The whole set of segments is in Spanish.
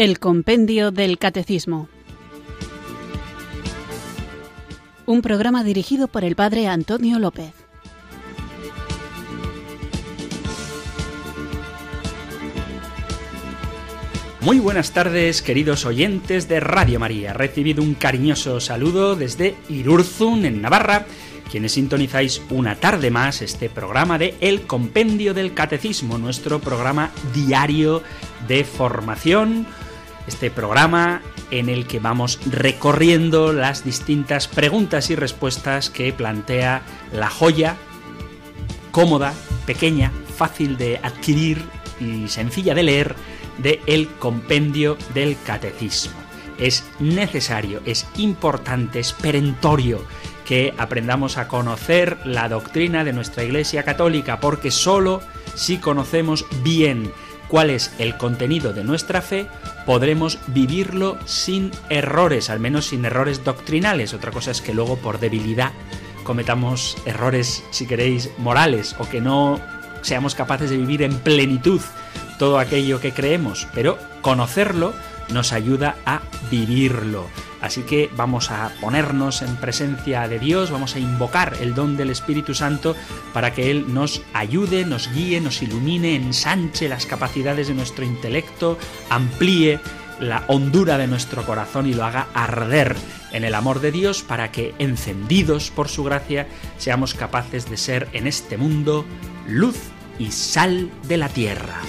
El Compendio del Catecismo. Un programa dirigido por el Padre Antonio López. Muy buenas tardes, queridos oyentes de Radio María. Recibido un cariñoso saludo desde Irurzun, en Navarra, quienes sintonizáis una tarde más este programa de El Compendio del Catecismo, nuestro programa diario de formación este programa en el que vamos recorriendo las distintas preguntas y respuestas que plantea la joya cómoda, pequeña, fácil de adquirir y sencilla de leer de El Compendio del Catecismo. Es necesario, es importante, es perentorio que aprendamos a conocer la doctrina de nuestra Iglesia Católica, porque sólo si conocemos bien cuál es el contenido de nuestra fe, podremos vivirlo sin errores, al menos sin errores doctrinales. Otra cosa es que luego por debilidad cometamos errores, si queréis, morales o que no seamos capaces de vivir en plenitud todo aquello que creemos, pero conocerlo nos ayuda a vivirlo. Así que vamos a ponernos en presencia de Dios, vamos a invocar el don del Espíritu Santo para que Él nos ayude, nos guíe, nos ilumine, ensanche las capacidades de nuestro intelecto, amplíe la hondura de nuestro corazón y lo haga arder en el amor de Dios para que, encendidos por su gracia, seamos capaces de ser en este mundo luz y sal de la tierra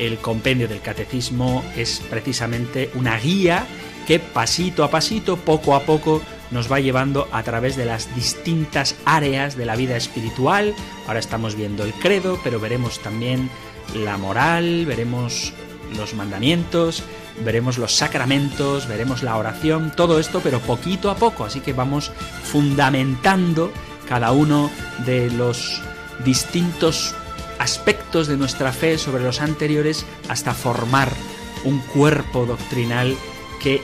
el compendio del catecismo es precisamente una guía que pasito a pasito, poco a poco, nos va llevando a través de las distintas áreas de la vida espiritual. Ahora estamos viendo el credo, pero veremos también la moral, veremos los mandamientos, veremos los sacramentos, veremos la oración, todo esto, pero poquito a poco. Así que vamos fundamentando cada uno de los distintos aspectos de nuestra fe sobre los anteriores hasta formar un cuerpo doctrinal que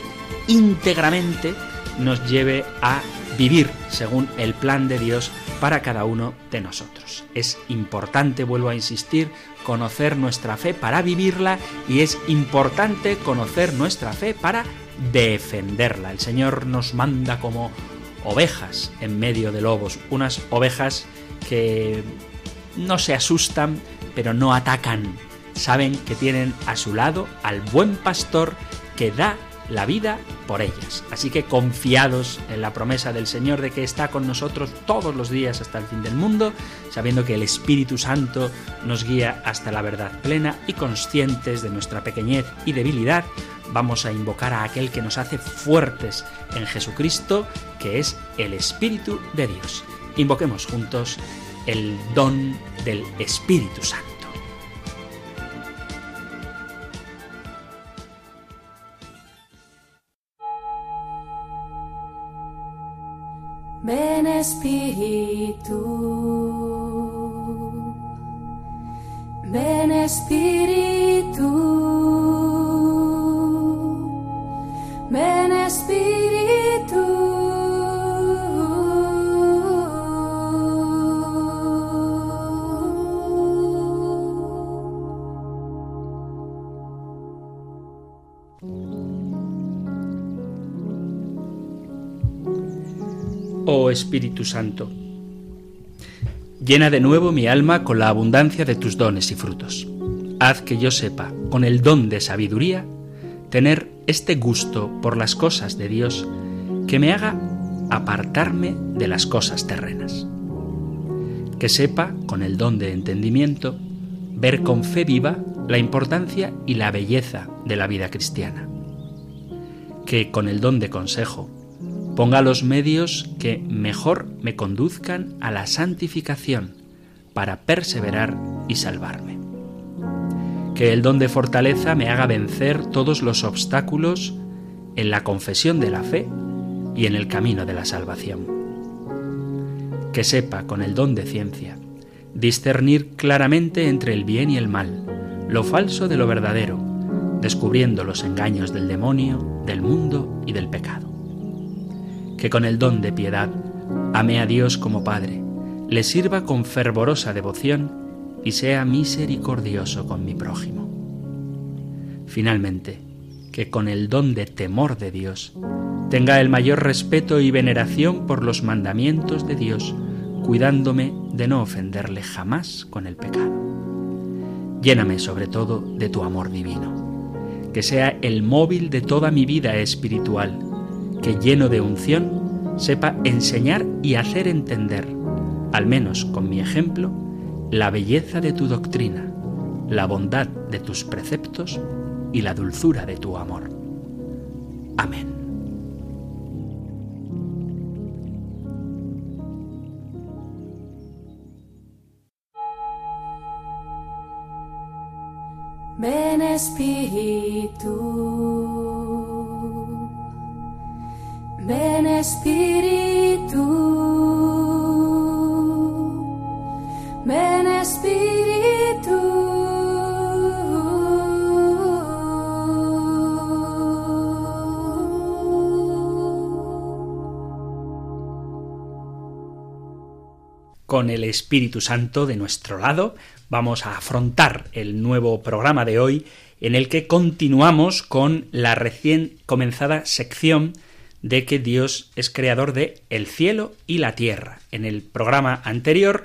íntegramente nos lleve a vivir según el plan de Dios para cada uno de nosotros. Es importante, vuelvo a insistir, conocer nuestra fe para vivirla y es importante conocer nuestra fe para defenderla. El Señor nos manda como ovejas en medio de lobos, unas ovejas que no se asustan, pero no atacan. Saben que tienen a su lado al buen pastor que da la vida por ellas. Así que confiados en la promesa del Señor de que está con nosotros todos los días hasta el fin del mundo, sabiendo que el Espíritu Santo nos guía hasta la verdad plena y conscientes de nuestra pequeñez y debilidad, vamos a invocar a aquel que nos hace fuertes en Jesucristo, que es el Espíritu de Dios. Invoquemos juntos el don del Espíritu Santo. Ven Espíritu, ven Espíritu, ven Espíritu. Espíritu Santo. Llena de nuevo mi alma con la abundancia de tus dones y frutos. Haz que yo sepa, con el don de sabiduría, tener este gusto por las cosas de Dios que me haga apartarme de las cosas terrenas. Que sepa, con el don de entendimiento, ver con fe viva la importancia y la belleza de la vida cristiana. Que con el don de consejo ponga los medios que mejor me conduzcan a la santificación para perseverar y salvarme. Que el don de fortaleza me haga vencer todos los obstáculos en la confesión de la fe y en el camino de la salvación. Que sepa con el don de ciencia discernir claramente entre el bien y el mal, lo falso de lo verdadero, descubriendo los engaños del demonio, del mundo y del pecado que con el don de piedad ame a Dios como Padre, le sirva con fervorosa devoción y sea misericordioso con mi prójimo. Finalmente, que con el don de temor de Dios tenga el mayor respeto y veneración por los mandamientos de Dios, cuidándome de no ofenderle jamás con el pecado. Lléname sobre todo de tu amor divino, que sea el móvil de toda mi vida espiritual, que lleno de unción sepa enseñar y hacer entender, al menos con mi ejemplo, la belleza de tu doctrina, la bondad de tus preceptos y la dulzura de tu amor. Amén. Ven Espíritu, con el Espíritu Santo de nuestro lado, vamos a afrontar el nuevo programa de hoy en el que continuamos con la recién comenzada sección de que Dios es creador de el cielo y la tierra. En el programa anterior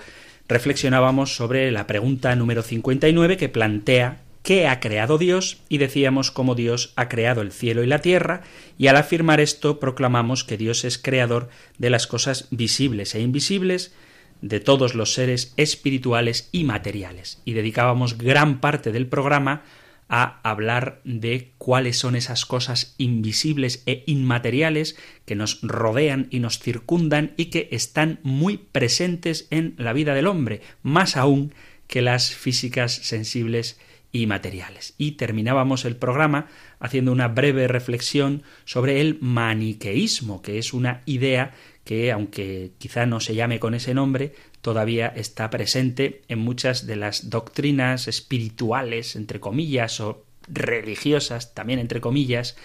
reflexionábamos sobre la pregunta número 59 que plantea qué ha creado Dios y decíamos cómo Dios ha creado el cielo y la tierra y al afirmar esto proclamamos que Dios es creador de las cosas visibles e invisibles, de todos los seres espirituales y materiales. Y dedicábamos gran parte del programa a hablar de cuáles son esas cosas invisibles e inmateriales que nos rodean y nos circundan y que están muy presentes en la vida del hombre, más aún que las físicas sensibles y materiales. Y terminábamos el programa haciendo una breve reflexión sobre el maniqueísmo, que es una idea que, aunque quizá no se llame con ese nombre, todavía está presente en muchas de las doctrinas espirituales, entre comillas, o religiosas, también entre comillas,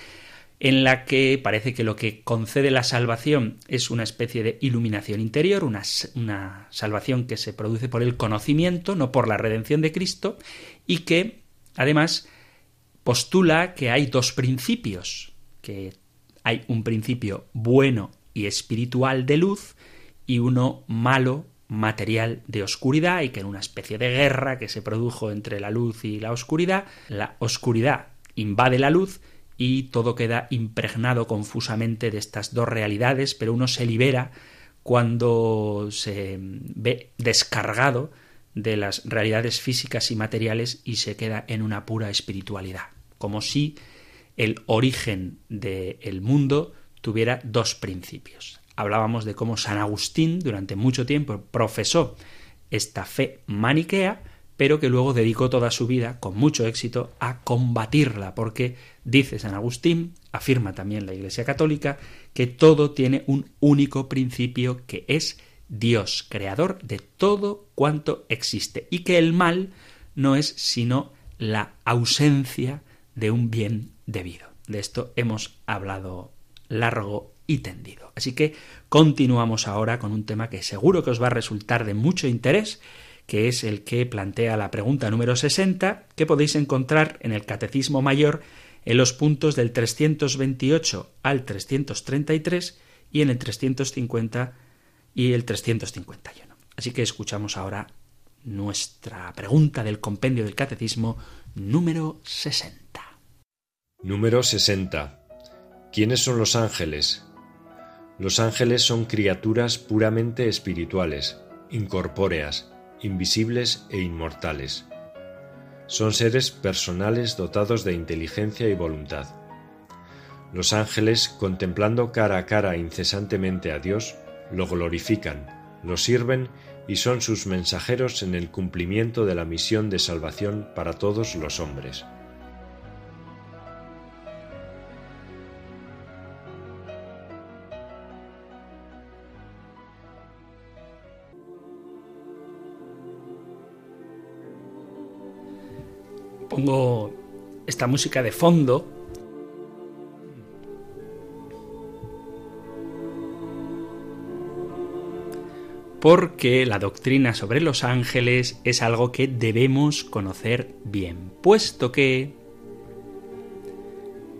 en la que parece que lo que concede la salvación es una especie de iluminación interior, una, salvación que se produce por el conocimiento, no por la redención de Cristo, y que, además, postula que hay dos principios, que hay un principio bueno y espiritual de luz y uno malo, material de oscuridad y que en una especie de guerra que se produjo entre la luz y la oscuridad, la oscuridad invade la luz y todo queda impregnado confusamente de estas dos realidades, pero uno se libera cuando se ve descargado de las realidades físicas y materiales y se queda en una pura espiritualidad, como si el origen del mundo tuviera dos principios. Hablábamos de cómo San Agustín durante mucho tiempo profesó esta fe maniquea, pero que luego dedicó toda su vida, con mucho éxito, a combatirla, porque dice San Agustín, afirma también la Iglesia Católica, que todo tiene un único principio que es Dios, creador de todo cuanto existe, y que el mal no es sino la ausencia de un bien debido. De esto hemos hablado largo y tendido. Así que continuamos ahora con un tema que seguro que os va a resultar de mucho interés, que es el que plantea la pregunta número 60, que podéis encontrar en el Catecismo Mayor en los puntos del 328 al 333 y en el 350 y el 351. Así que escuchamos ahora nuestra pregunta del compendio del Catecismo número 60. Número 60. ¿Quiénes son los ángeles? Los ángeles son criaturas puramente espirituales, incorpóreas, invisibles e inmortales. Son seres personales dotados de inteligencia y voluntad. Los ángeles, contemplando cara a cara incesantemente a Dios, lo glorifican, lo sirven y son sus mensajeros en el cumplimiento de la misión de salvación para todos los hombres. Pongo esta música de fondo. Porque la doctrina sobre los ángeles es algo que debemos conocer bien, puesto que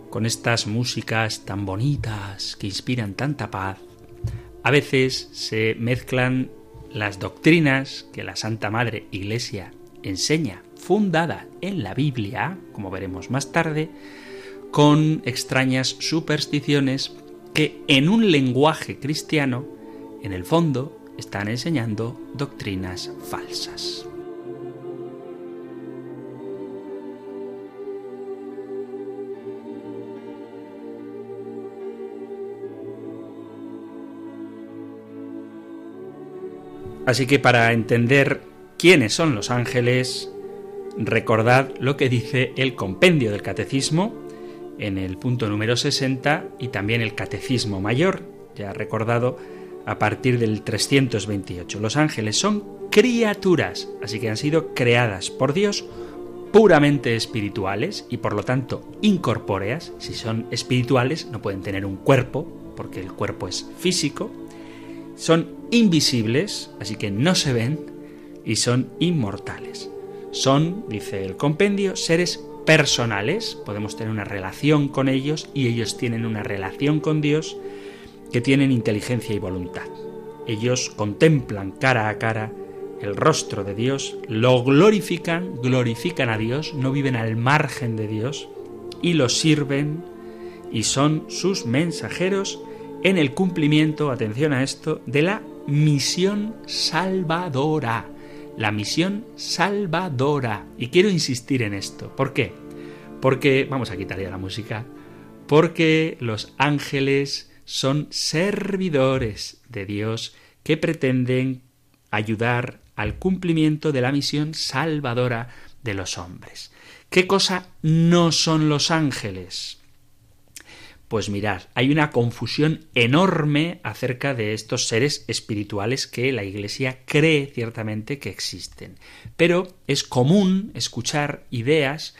con estas músicas tan bonitas que inspiran tanta paz, a veces se mezclan las doctrinas que la Santa Madre Iglesia enseña, fundada en la Biblia, como veremos más tarde, con extrañas supersticiones que en un lenguaje cristiano, en el fondo, están enseñando doctrinas falsas. Así que para entender quiénes son los ángeles, recordad lo que dice el compendio del catecismo en el punto número 60 y también el catecismo mayor, ya recordado a partir del 328. Los ángeles son criaturas, así que han sido creadas por Dios puramente espirituales y por lo tanto incorpóreas. Si son espirituales no pueden tener un cuerpo, porque el cuerpo es físico, son invisibles, así que no se ven, y son inmortales. Son, dice el compendio, seres personales, podemos tener una relación con ellos y ellos tienen una relación con Dios que tienen inteligencia y voluntad. Ellos contemplan cara a cara el rostro de Dios, lo glorifican, glorifican a Dios, no viven al margen de Dios y lo sirven y son sus mensajeros en el cumplimiento, atención a esto, de la misión salvadora. La misión salvadora. Y quiero insistir en esto. ¿Por qué? Porque, vamos a quitar ya la música, porque los ángeles son servidores de Dios que pretenden ayudar al cumplimiento de la misión salvadora de los hombres. ¿Qué cosa no son los ángeles? Pues mirad, hay una confusión enorme acerca de estos seres espirituales que la Iglesia cree ciertamente que existen. Pero es común escuchar ideas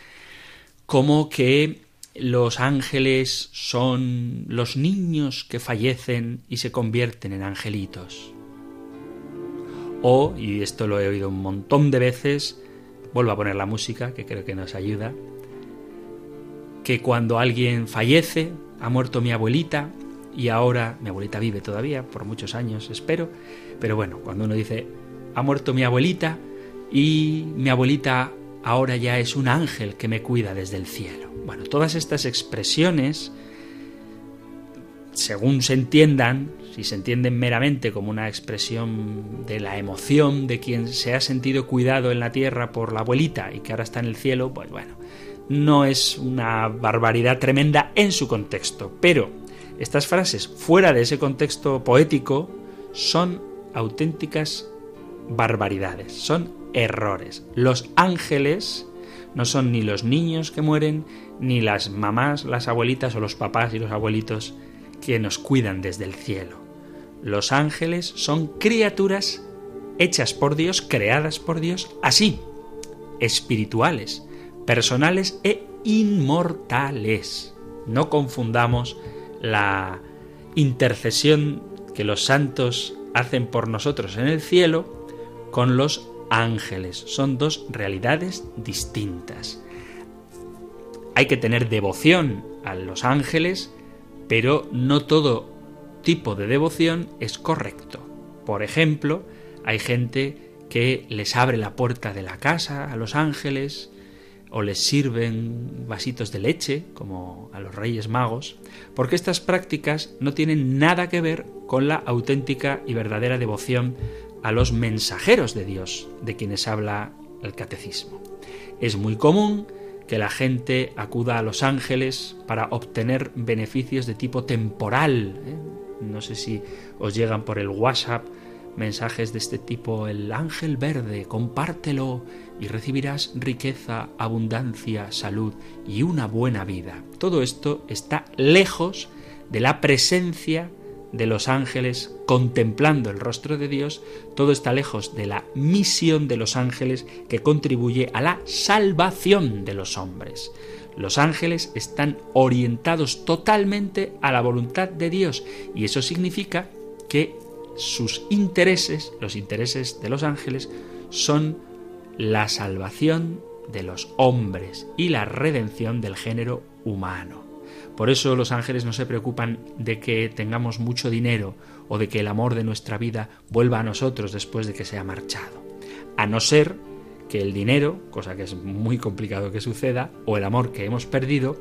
como que los ángeles son los niños que fallecen y se convierten en angelitos. O, y esto lo he oído un montón de veces, vuelvo a poner la música, que creo que nos ayuda, que cuando alguien fallece, ha muerto mi abuelita y ahora mi abuelita vive todavía, por muchos años espero, pero bueno, cuando uno dice, ha muerto mi abuelita y mi abuelita ahora ya es un ángel que me cuida desde el cielo. Bueno, todas estas expresiones, según se entiendan, si se entienden meramente como una expresión de la emoción de quien se ha sentido cuidado en la tierra por la abuelita y que ahora está en el cielo, pues bueno, no es una barbaridad tremenda en su contexto, pero estas frases fuera de ese contexto poético son auténticas barbaridades, son errores. Los ángeles no son ni los niños que mueren, ni las mamás, las abuelitas o los papás y los abuelitos que nos cuidan desde el cielo. Los ángeles son criaturas hechas por Dios, creadas por Dios, así, espirituales, personales e inmortales. No confundamos la intercesión que los santos hacen por nosotros en el cielo con los ángeles. Son dos realidades distintas. Hay que tener devoción a los ángeles, pero no todo tipo de devoción es correcto. Por ejemplo, hay gente que les abre la puerta de la casa a los ángeles, o les sirven vasitos de leche, como a los reyes magos, porque estas prácticas no tienen nada que ver con la auténtica y verdadera devoción a los mensajeros de Dios, de quienes habla el catecismo. Es muy común que la gente acuda a los ángeles para obtener beneficios de tipo temporal. ¿eh? No sé si os llegan por el WhatsApp mensajes de este tipo, el ángel verde, compártelo y recibirás riqueza, abundancia, salud y una buena vida. Todo esto está lejos de la presencia de los ángeles contemplando el rostro de Dios, todo está lejos de la misión de los ángeles que contribuye a la salvación de los hombres. Los ángeles están orientados totalmente a la voluntad de Dios y eso significa que sus intereses, los intereses de los ángeles, son la salvación de los hombres y la redención del género humano. Por eso los ángeles no se preocupan de que tengamos mucho dinero o de que el amor de nuestra vida vuelva a nosotros después de que se ha marchado. A no ser que el dinero, cosa que es muy complicado que suceda, o el amor que hemos perdido,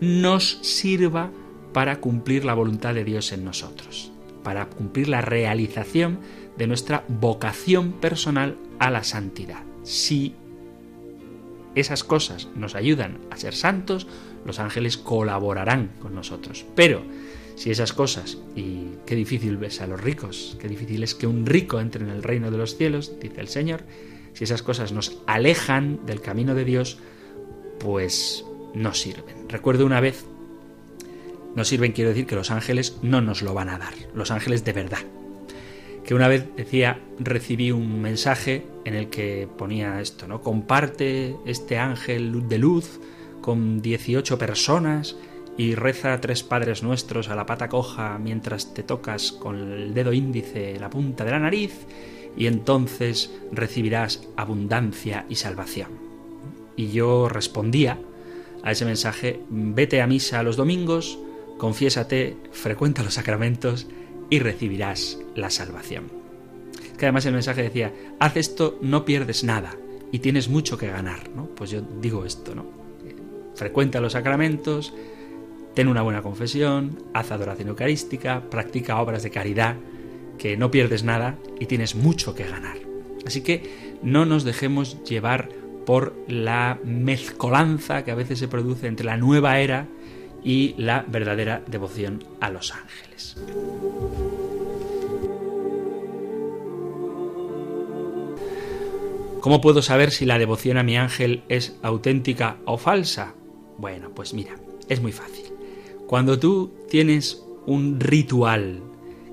nos sirva para cumplir la voluntad de Dios en nosotros, para cumplir la realización de nuestra vocación personal a la santidad. Si esas cosas nos ayudan a ser santos, los ángeles colaborarán con nosotros. Pero si esas cosas, y qué difícil ves a los ricos, qué difícil es que un rico entre en el reino de los cielos, dice el Señor, si esas cosas nos alejan del camino de Dios, pues no sirven. Recuerdo una vez, no sirven quiero decir que los ángeles no nos lo van a dar, los ángeles de verdad. Que una vez decía, recibí un mensaje en el que ponía esto, ¿no? Comparte este ángel de luz con 18 personas y reza tres padres nuestros a la pata coja mientras te tocas con el dedo índice la punta de la nariz y entonces recibirás abundancia y salvación. Y yo respondía a ese mensaje, vete a misa los domingos, confiésate, frecuenta los sacramentos y recibirás la salvación. Que además el mensaje decía, haz esto, no pierdes nada y tienes mucho que ganar, ¿no? Pues yo digo esto, ¿no? Frecuenta los sacramentos, ten una buena confesión, haz adoración eucarística, practica obras de caridad, que no pierdes nada y tienes mucho que ganar. Así que no nos dejemos llevar por la mezcolanza que a veces se produce entre la nueva era y la verdadera devoción a los ángeles. ¿Cómo puedo saber si la devoción a mi ángel es auténtica o falsa? Bueno, pues mira, es muy fácil. Cuando tú tienes un ritual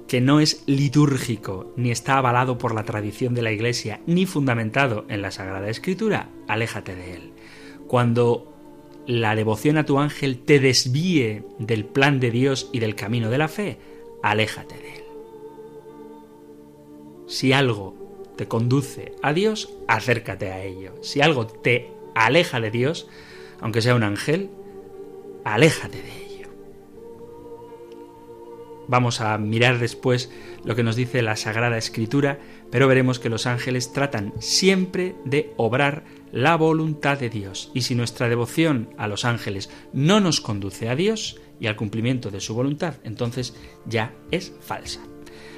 que no es litúrgico, ni está avalado por la tradición de la Iglesia, ni fundamentado en la Sagrada Escritura, aléjate de él. Cuando la devoción a tu ángel te desvíe del plan de Dios y del camino de la fe, aléjate de él. Si algo te conduce a Dios, acércate a ello. Si algo te aleja de Dios, aunque sea un ángel, aléjate de ello. Vamos a mirar después lo que nos dice la Sagrada Escritura, pero veremos que los ángeles tratan siempre de obrar la voluntad de Dios. Y si nuestra devoción a los ángeles no nos conduce a Dios y al cumplimiento de su voluntad, entonces ya es falsa.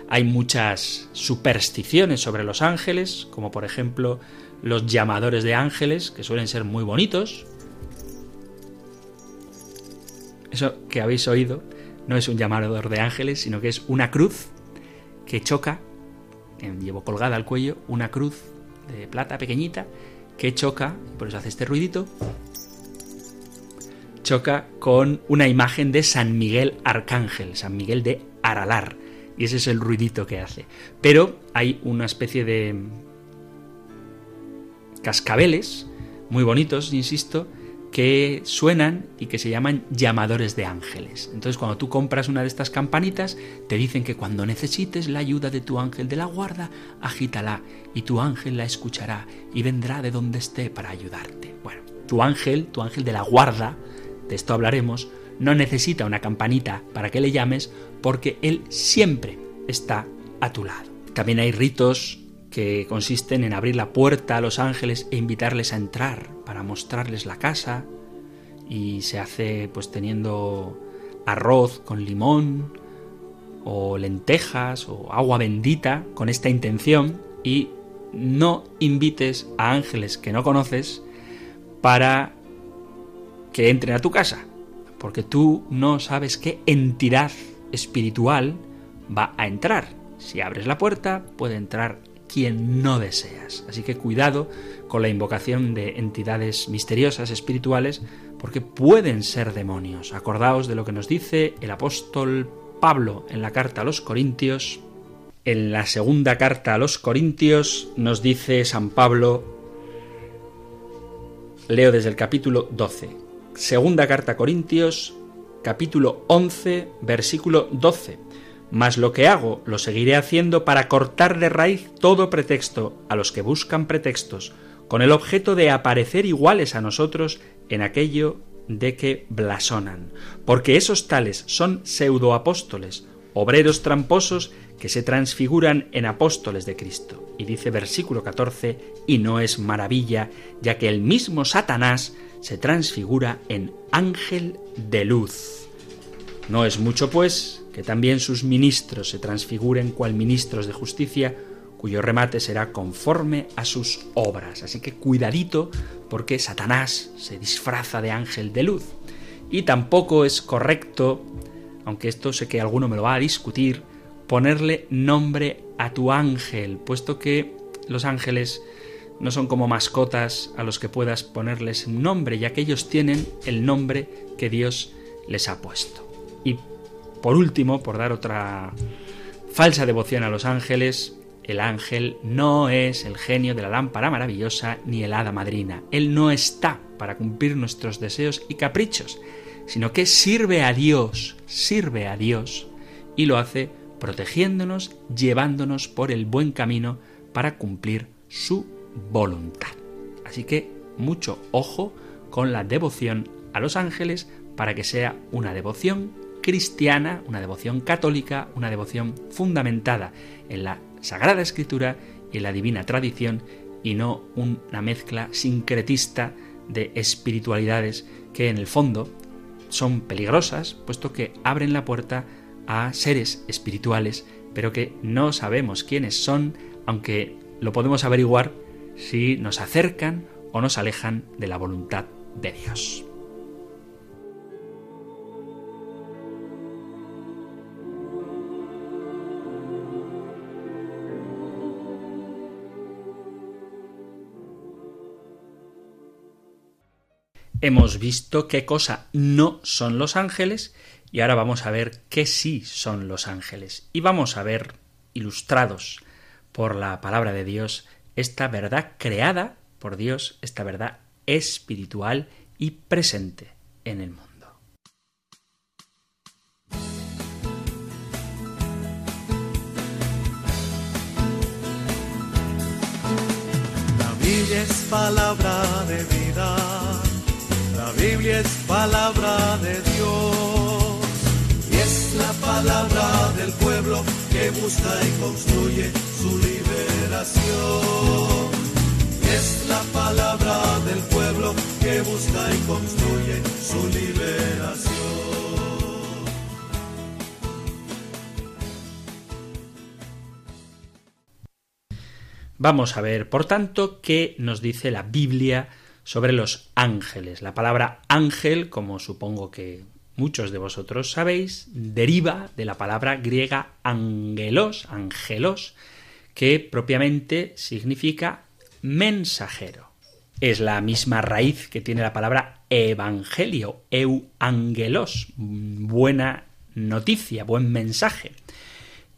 Hay muchas supersticiones sobre los ángeles, como por ejemplo los llamadores de ángeles, que suelen ser muy bonitos. Eso que habéis oído no es un llamador de ángeles, sino que es una cruz que choca, eh, llevo colgada al cuello, una cruz de plata pequeñita que choca, por eso hace este ruidito, choca con una imagen de San Miguel Arcángel, San Miguel de Aralar, y ese es el ruidito que hace. Pero hay una especie de cascabeles, muy bonitos, insisto, que suenan y que se llaman llamadores de ángeles. Entonces cuando tú compras una de estas campanitas, te dicen que cuando necesites la ayuda de tu ángel de la guarda, agítala y tu ángel la escuchará y vendrá de donde esté para ayudarte. Bueno, tu ángel, tu ángel de la guarda, de esto hablaremos, no necesita una campanita para que le llames porque él siempre está a tu lado. También hay ritos que consisten en abrir la puerta a los ángeles e invitarles a entrar para mostrarles la casa y se hace pues teniendo arroz con limón o lentejas o agua bendita con esta intención y no invites a ángeles que no conoces para que entren a tu casa, porque tú no sabes qué entidad espiritual va a entrar. Si abres la puerta, puede entrar quien no deseas. Así que cuidado con la invocación de entidades misteriosas, espirituales, porque pueden ser demonios. Acordaos de lo que nos dice el apóstol Pablo en la carta a los Corintios. En la segunda carta a los Corintios nos dice San Pablo, leo desde el capítulo 12, segunda carta a Corintios, capítulo 11, versículo 12. Mas lo que hago lo seguiré haciendo para cortar de raíz todo pretexto a los que buscan pretextos, con el objeto de aparecer iguales a nosotros en aquello de que blasonan, porque esos tales son pseudoapóstoles, obreros tramposos que se transfiguran en apóstoles de Cristo. Y dice versículo 14, y no es maravilla, ya que el mismo Satanás se transfigura en ángel de luz. No es mucho, pues, que también sus ministros se transfiguren cual ministros de justicia, cuyo remate será conforme a sus obras. Así que cuidadito, porque Satanás se disfraza de ángel de luz. Y tampoco es correcto, aunque esto sé que alguno me lo va a discutir, ponerle nombre a tu ángel, puesto que los ángeles no son como mascotas a los que puedas ponerles nombre, ya que ellos tienen el nombre que Dios les ha puesto. Por último, por dar otra falsa devoción a los ángeles, el ángel no es el genio de la lámpara maravillosa ni el hada madrina. Él no está para cumplir nuestros deseos y caprichos, sino que sirve a Dios, sirve a Dios y lo hace protegiéndonos, llevándonos por el buen camino para cumplir su voluntad. Así que mucho ojo con la devoción a los ángeles para que sea una devoción cristiana, una devoción católica, una devoción fundamentada en la Sagrada Escritura y en la divina tradición y no una mezcla sincretista de espiritualidades que en el fondo son peligrosas, puesto que abren la puerta a seres espirituales, pero que no sabemos quiénes son, aunque lo podemos averiguar si nos acercan o nos alejan de la voluntad de Dios. Hemos visto qué cosa no son los ángeles y ahora vamos a ver qué sí son los ángeles. Y vamos a ver, ilustrados por la palabra de Dios, esta verdad creada por Dios, esta verdad espiritual y presente en el mundo. La es palabra de vida, la Biblia es palabra de Dios y es la palabra del pueblo que busca y construye su liberación. Es la palabra del pueblo que busca y construye su liberación. Vamos a ver, por tanto, qué nos dice la Biblia sobre los ángeles. La palabra ángel, como supongo que muchos de vosotros sabéis, deriva de la palabra griega angelos, angelos, que propiamente significa mensajero. Es la misma raíz que tiene la palabra evangelio, euangelos, buena noticia, buen mensaje.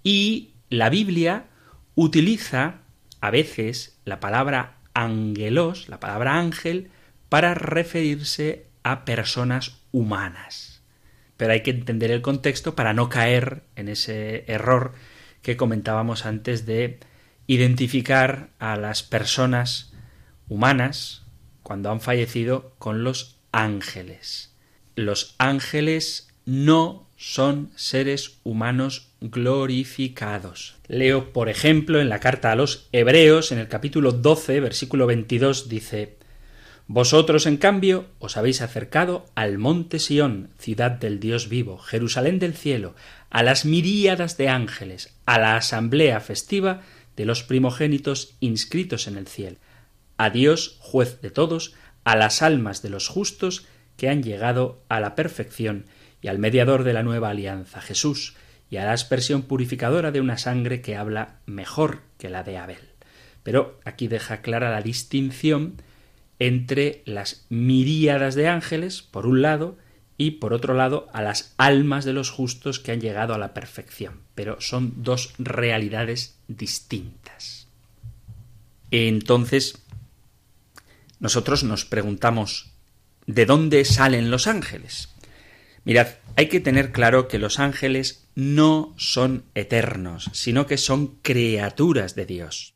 Y la Biblia utiliza a veces la palabra angelos, la palabra ángel, para referirse a personas humanas. Pero hay que entender el contexto para no caer en ese error que comentábamos antes de identificar a las personas humanas cuando han fallecido con los ángeles. Los ángeles no son seres humanos glorificados. Leo, por ejemplo, en la carta a los Hebreos, en el capítulo 12, versículo 22, dice Vosotros, en cambio, os habéis acercado al monte Sión, ciudad del Dios vivo, Jerusalén del cielo, a las miríadas de ángeles, a la asamblea festiva de los primogénitos inscritos en el cielo, a Dios, juez de todos, a las almas de los justos que han llegado a la perfección, y al mediador de la nueva alianza, Jesús, y la aspersión purificadora de una sangre que habla mejor que la de Abel. Pero aquí deja clara la distinción entre las miríadas de ángeles, por un lado, y por otro lado a las almas de los justos que han llegado a la perfección. Pero son dos realidades distintas. Entonces, nosotros nos preguntamos, ¿de dónde salen los ángeles? Mirad, hay que tener claro que los ángeles no son eternos, sino que son criaturas de Dios.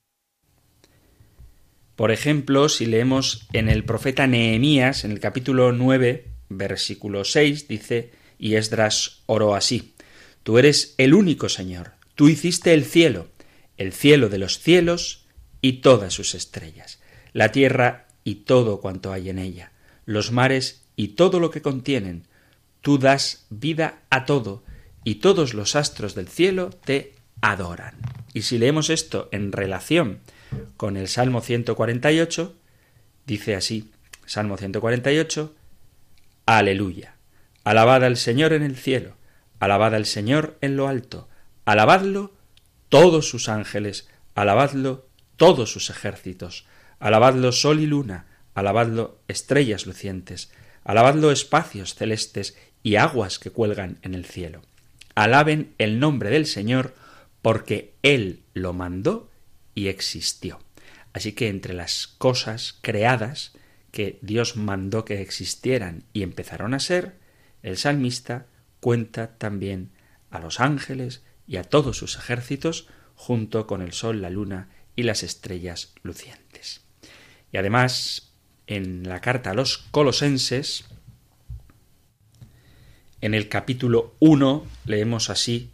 Por ejemplo, si leemos en el profeta Nehemías, en el capítulo 9, versículo 6, dice, y Esdras oró así, Tú eres el único Señor, tú hiciste el cielo, el cielo de los cielos y todas sus estrellas, la tierra y todo cuanto hay en ella, los mares y todo lo que contienen, tú das vida a todo, y todos los astros del cielo te adoran. Y si leemos esto en relación con el Salmo 148, dice así, Salmo 148, Aleluya. Alabad al Señor en el cielo, alabad al Señor en lo alto, alabadlo todos sus ángeles, alabadlo todos sus ejércitos, alabadlo sol y luna, alabadlo estrellas lucientes, alabadlo espacios celestes y aguas que cuelgan en el cielo. Alaben el nombre del Señor, porque Él lo mandó y existió. Así que entre las cosas creadas que Dios mandó que existieran y empezaron a ser, el salmista cuenta también a los ángeles y a todos sus ejércitos junto con el sol, la luna y las estrellas lucientes. Y además, en la carta a los colosenses, en el capítulo 1 leemos así,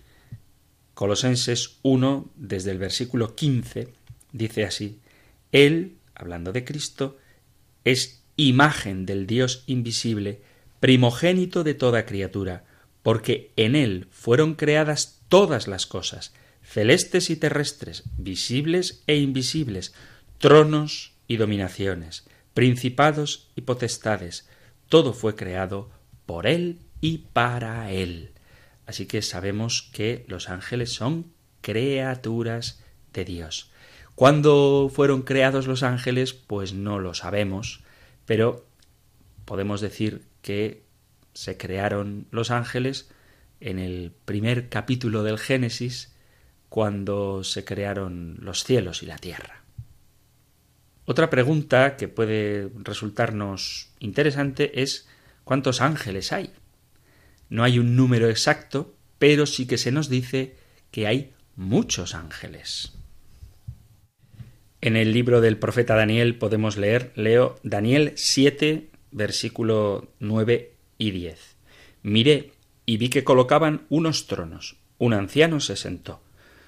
Colosenses 1, desde el versículo 15, dice así, Él, hablando de Cristo, es imagen del Dios invisible, primogénito de toda criatura, porque en Él fueron creadas todas las cosas, celestes y terrestres, visibles e invisibles, tronos y dominaciones, principados y potestades, todo fue creado por Él y para Él. Así que sabemos que los ángeles son criaturas de Dios. ¿Cuándo fueron creados los ángeles? Pues no lo sabemos, pero podemos decir que se crearon los ángeles en el primer capítulo del Génesis, cuando se crearon los cielos y la tierra. Otra pregunta que puede resultarnos interesante es ¿cuántos ángeles hay? No hay un número exacto, pero sí que se nos dice que hay muchos ángeles. En el libro del profeta Daniel podemos leer, leo Daniel 7, versículo 9 y 10. Miré y vi que colocaban unos tronos. Un anciano se sentó.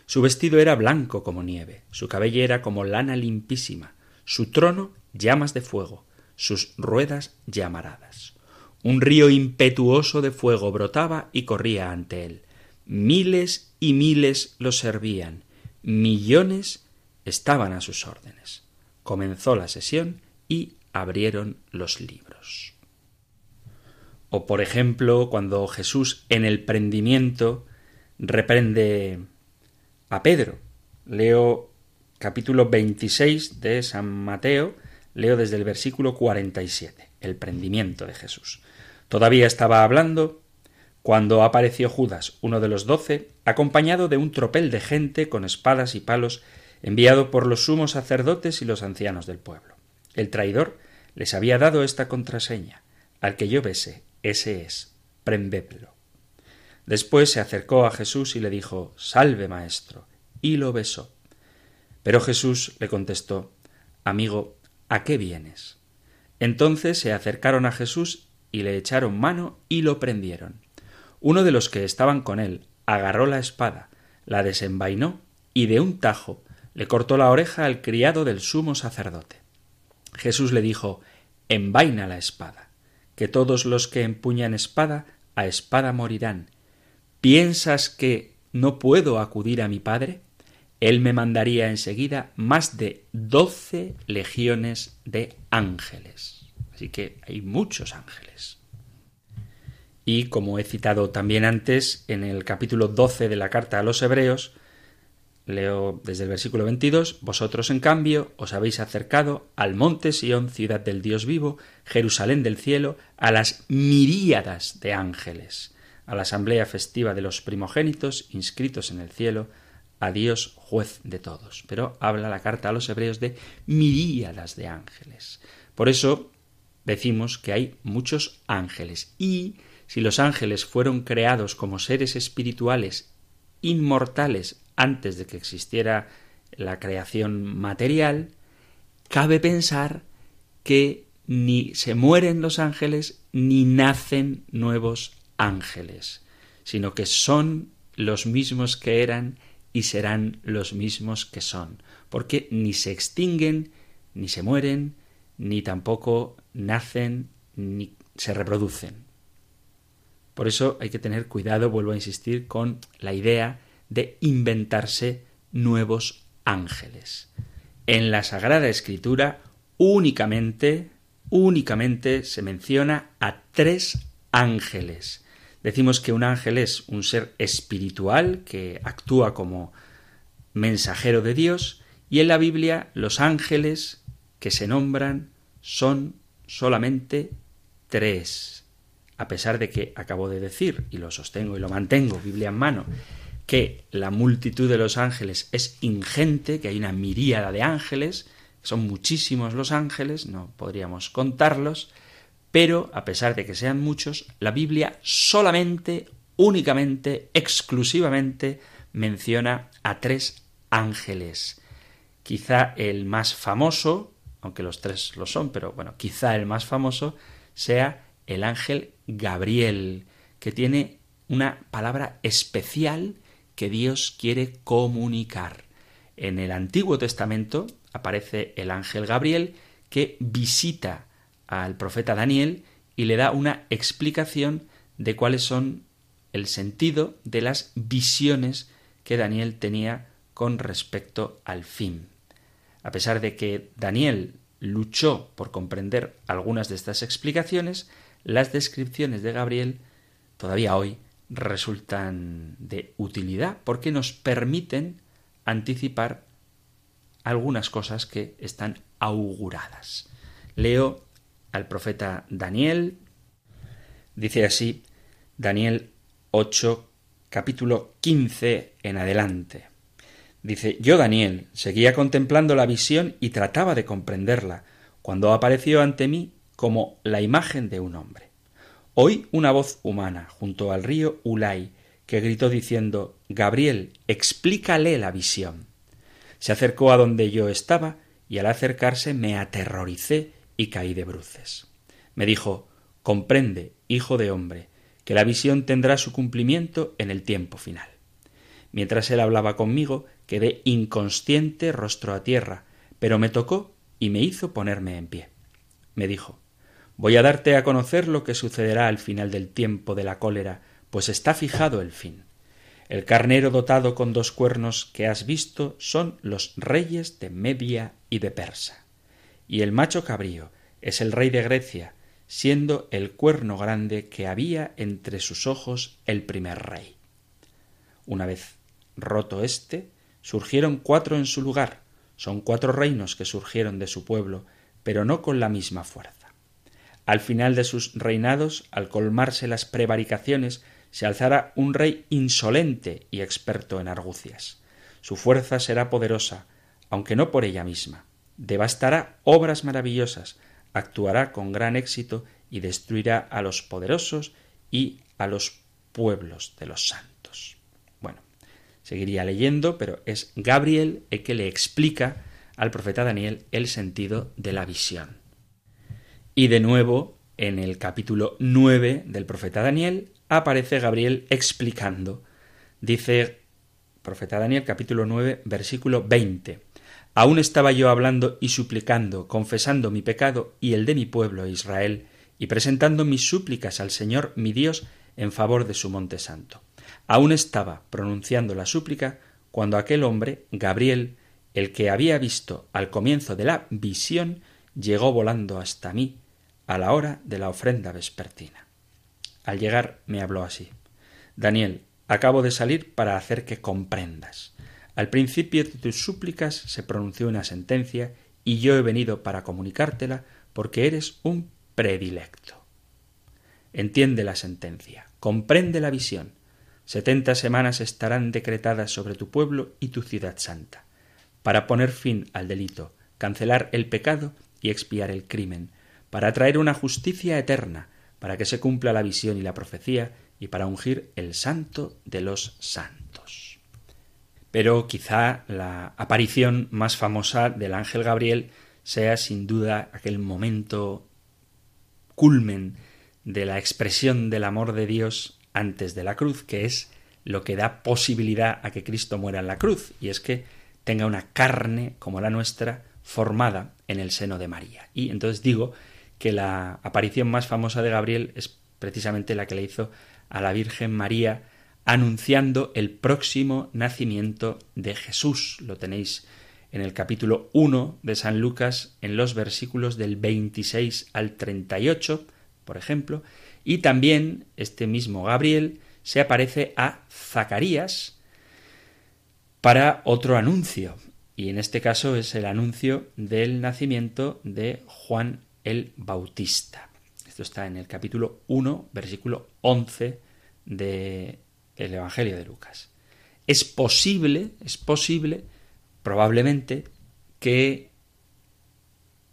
Su vestido era blanco como nieve, su cabellera como lana limpísima, su trono llamas de fuego, sus ruedas llamaradas. Un río impetuoso de fuego brotaba y corría ante él. Miles y miles lo servían, millones estaban a sus órdenes. Comenzó la sesión y abrieron los libros. O por ejemplo, cuando Jesús en el prendimiento reprende a Pedro. Leo capítulo 26 de San Mateo, leo desde el versículo 47, el prendimiento de Jesús. Todavía estaba hablando cuando apareció Judas, uno de los doce, acompañado de un tropel de gente con espadas y palos enviado por los sumos sacerdotes y los ancianos del pueblo. El traidor les había dado esta contraseña al que yo bese, ese es, prendépelo. Después se acercó a Jesús y le dijo Salve, maestro, y lo besó. Pero Jesús le contestó Amigo, ¿a qué vienes? Entonces se acercaron a Jesús y le echaron mano y lo prendieron. Uno de los que estaban con él agarró la espada, la desenvainó y de un tajo le cortó la oreja al criado del sumo sacerdote. Jesús le dijo Envaina la espada, que todos los que empuñan espada a espada morirán. ¿Piensas que no puedo acudir a mi Padre? Él me mandaría enseguida más de doce legiones de ángeles. Así que hay muchos ángeles. Y como he citado también antes, en el capítulo 12 de la carta a los Hebreos, Leo desde el versículo 22, Vosotros en cambio os habéis acercado al monte Sión, ciudad del Dios vivo, Jerusalén del cielo, a las miríadas de ángeles, a la asamblea festiva de los primogénitos inscritos en el cielo, a Dios juez de todos. Pero habla la carta a los hebreos de miríadas de ángeles. Por eso decimos que hay muchos ángeles. Y si los ángeles fueron creados como seres espirituales inmortales antes de que existiera la creación material, cabe pensar que ni se mueren los ángeles ni nacen nuevos ángeles, sino que son los mismos que eran y serán los mismos que son, porque ni se extinguen, ni se mueren, ni tampoco nacen, ni se reproducen. Por eso hay que tener cuidado, vuelvo a insistir, con la idea de inventarse nuevos ángeles. En la Sagrada Escritura únicamente, únicamente se menciona a tres ángeles. Decimos que un ángel es un ser espiritual que actúa como mensajero de Dios y en la Biblia los ángeles que se nombran son solamente tres. A pesar de que acabo de decir, y lo sostengo y lo mantengo, Biblia en mano, que la multitud de los ángeles es ingente, que hay una miríada de ángeles, son muchísimos los ángeles, no podríamos contarlos, pero a pesar de que sean muchos, la Biblia solamente, únicamente, exclusivamente menciona a tres ángeles. Quizá el más famoso, aunque los tres lo son, pero bueno, quizá el más famoso sea el ángel Gabriel, que tiene una palabra especial que Dios quiere comunicar. En el Antiguo Testamento aparece el ángel Gabriel que visita al profeta Daniel y le da una explicación de cuáles son el sentido de las visiones que Daniel tenía con respecto al fin. A pesar de que Daniel luchó por comprender algunas de estas explicaciones, las descripciones de Gabriel todavía hoy resultan de utilidad porque nos permiten anticipar algunas cosas que están auguradas. Leo al profeta Daniel, dice así Daniel 8, capítulo 15 en adelante. Dice, yo Daniel seguía contemplando la visión y trataba de comprenderla, cuando apareció ante mí como la imagen de un hombre. Oí una voz humana junto al río Ulay que gritó diciendo Gabriel, explícale la visión. Se acercó a donde yo estaba y al acercarse me aterroricé y caí de bruces. Me dijo Comprende, hijo de hombre, que la visión tendrá su cumplimiento en el tiempo final. Mientras él hablaba conmigo, quedé inconsciente rostro a tierra, pero me tocó y me hizo ponerme en pie. Me dijo Voy a darte a conocer lo que sucederá al final del tiempo de la cólera, pues está fijado el fin. El carnero dotado con dos cuernos que has visto son los reyes de Media y de Persa. Y el macho cabrío es el rey de Grecia, siendo el cuerno grande que había entre sus ojos el primer rey. Una vez roto éste, surgieron cuatro en su lugar, son cuatro reinos que surgieron de su pueblo, pero no con la misma fuerza. Al final de sus reinados, al colmarse las prevaricaciones, se alzará un rey insolente y experto en argucias. Su fuerza será poderosa, aunque no por ella misma. Devastará obras maravillosas, actuará con gran éxito y destruirá a los poderosos y a los pueblos de los santos. Seguiría leyendo, pero es Gabriel el que le explica al profeta Daniel el sentido de la visión. Y de nuevo, en el capítulo 9 del profeta Daniel, aparece Gabriel explicando. Dice profeta Daniel capítulo 9 versículo 20. Aún estaba yo hablando y suplicando, confesando mi pecado y el de mi pueblo Israel, y presentando mis súplicas al Señor mi Dios en favor de su monte santo. Aún estaba pronunciando la súplica cuando aquel hombre, Gabriel, el que había visto al comienzo de la visión, llegó volando hasta mí a la hora de la ofrenda vespertina. Al llegar me habló así Daniel, acabo de salir para hacer que comprendas. Al principio de tus súplicas se pronunció una sentencia y yo he venido para comunicártela porque eres un predilecto. Entiende la sentencia, comprende la visión. Setenta semanas estarán decretadas sobre tu pueblo y tu ciudad santa, para poner fin al delito, cancelar el pecado y expiar el crimen, para traer una justicia eterna, para que se cumpla la visión y la profecía, y para ungir el santo de los santos. Pero quizá la aparición más famosa del ángel Gabriel sea sin duda aquel momento culmen de la expresión del amor de Dios antes de la cruz, que es lo que da posibilidad a que Cristo muera en la cruz, y es que tenga una carne como la nuestra formada en el seno de María. Y entonces digo que la aparición más famosa de Gabriel es precisamente la que le hizo a la Virgen María anunciando el próximo nacimiento de Jesús. Lo tenéis en el capítulo 1 de San Lucas, en los versículos del 26 al 38, por ejemplo, y también este mismo Gabriel se aparece a Zacarías para otro anuncio, y en este caso es el anuncio del nacimiento de Juan el Bautista. Esto está en el capítulo 1, versículo 11 del Evangelio de Lucas. Es posible, es posible probablemente que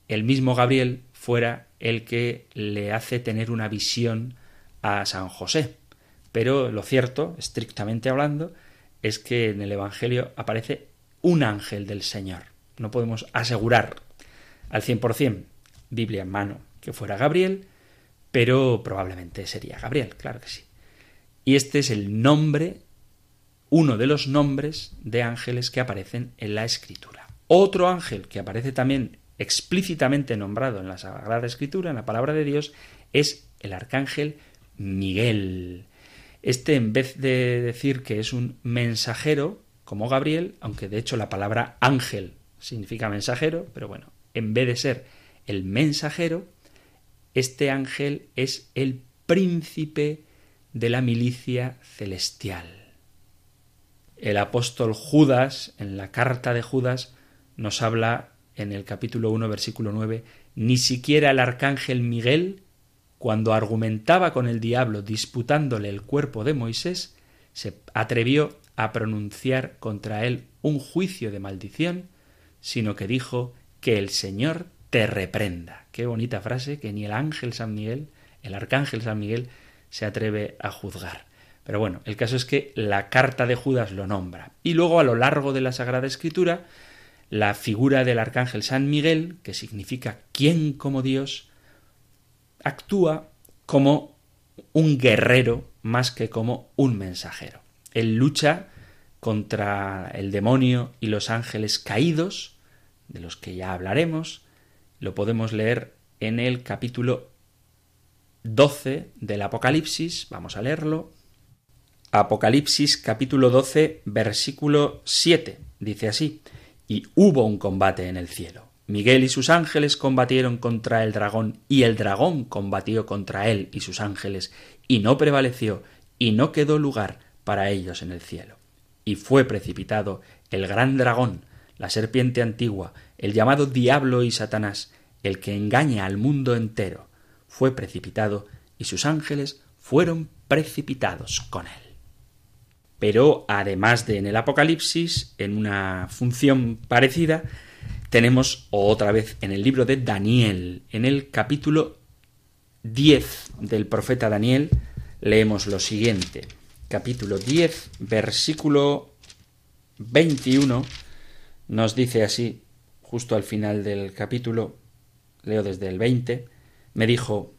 el mismo Gabriel fuera el que le hace tener una visión a San José. Pero lo cierto, estrictamente hablando, es que en el Evangelio aparece un ángel del Señor. No podemos asegurar al 100%, Biblia en mano, que fuera Gabriel, pero probablemente sería Gabriel, claro que sí. Y este es el nombre uno de los nombres de ángeles que aparecen en la Escritura. Otro ángel que aparece también explícitamente nombrado en la Sagrada Escritura, en la palabra de Dios, es el arcángel Miguel. Este, en vez de decir que es un mensajero, como Gabriel, aunque de hecho la palabra ángel significa mensajero, pero bueno, en vez de ser el mensajero, este ángel es el príncipe de la milicia celestial. El apóstol Judas, en la carta de Judas, nos habla en el capítulo 1, versículo 9, ni siquiera el arcángel Miguel, cuando argumentaba con el diablo disputándole el cuerpo de Moisés, se atrevió a pronunciar contra él un juicio de maldición, sino que dijo que el Señor te reprenda. Qué bonita frase que ni el ángel San Miguel, el arcángel San Miguel, se atreve a juzgar. Pero bueno, el caso es que la carta de Judas lo nombra. Y luego a lo largo de la Sagrada Escritura, la figura del arcángel San Miguel, que significa quién como Dios, actúa como un guerrero más que como un mensajero. Él lucha contra el demonio y los ángeles caídos, de los que ya hablaremos, lo podemos leer en el capítulo 12 del Apocalipsis, vamos a leerlo, Apocalipsis capítulo 12 versículo 7. Dice así, y hubo un combate en el cielo. Miguel y sus ángeles combatieron contra el dragón, y el dragón combatió contra él y sus ángeles, y no prevaleció, y no quedó lugar para ellos en el cielo. Y fue precipitado el gran dragón, la serpiente antigua, el llamado diablo y Satanás, el que engaña al mundo entero, fue precipitado, y sus ángeles fueron precipitados con él. Pero además de en el Apocalipsis, en una función parecida, tenemos otra vez en el libro de Daniel, en el capítulo 10 del profeta Daniel, leemos lo siguiente. Capítulo 10, versículo 21, nos dice así, justo al final del capítulo, leo desde el 20, me dijo,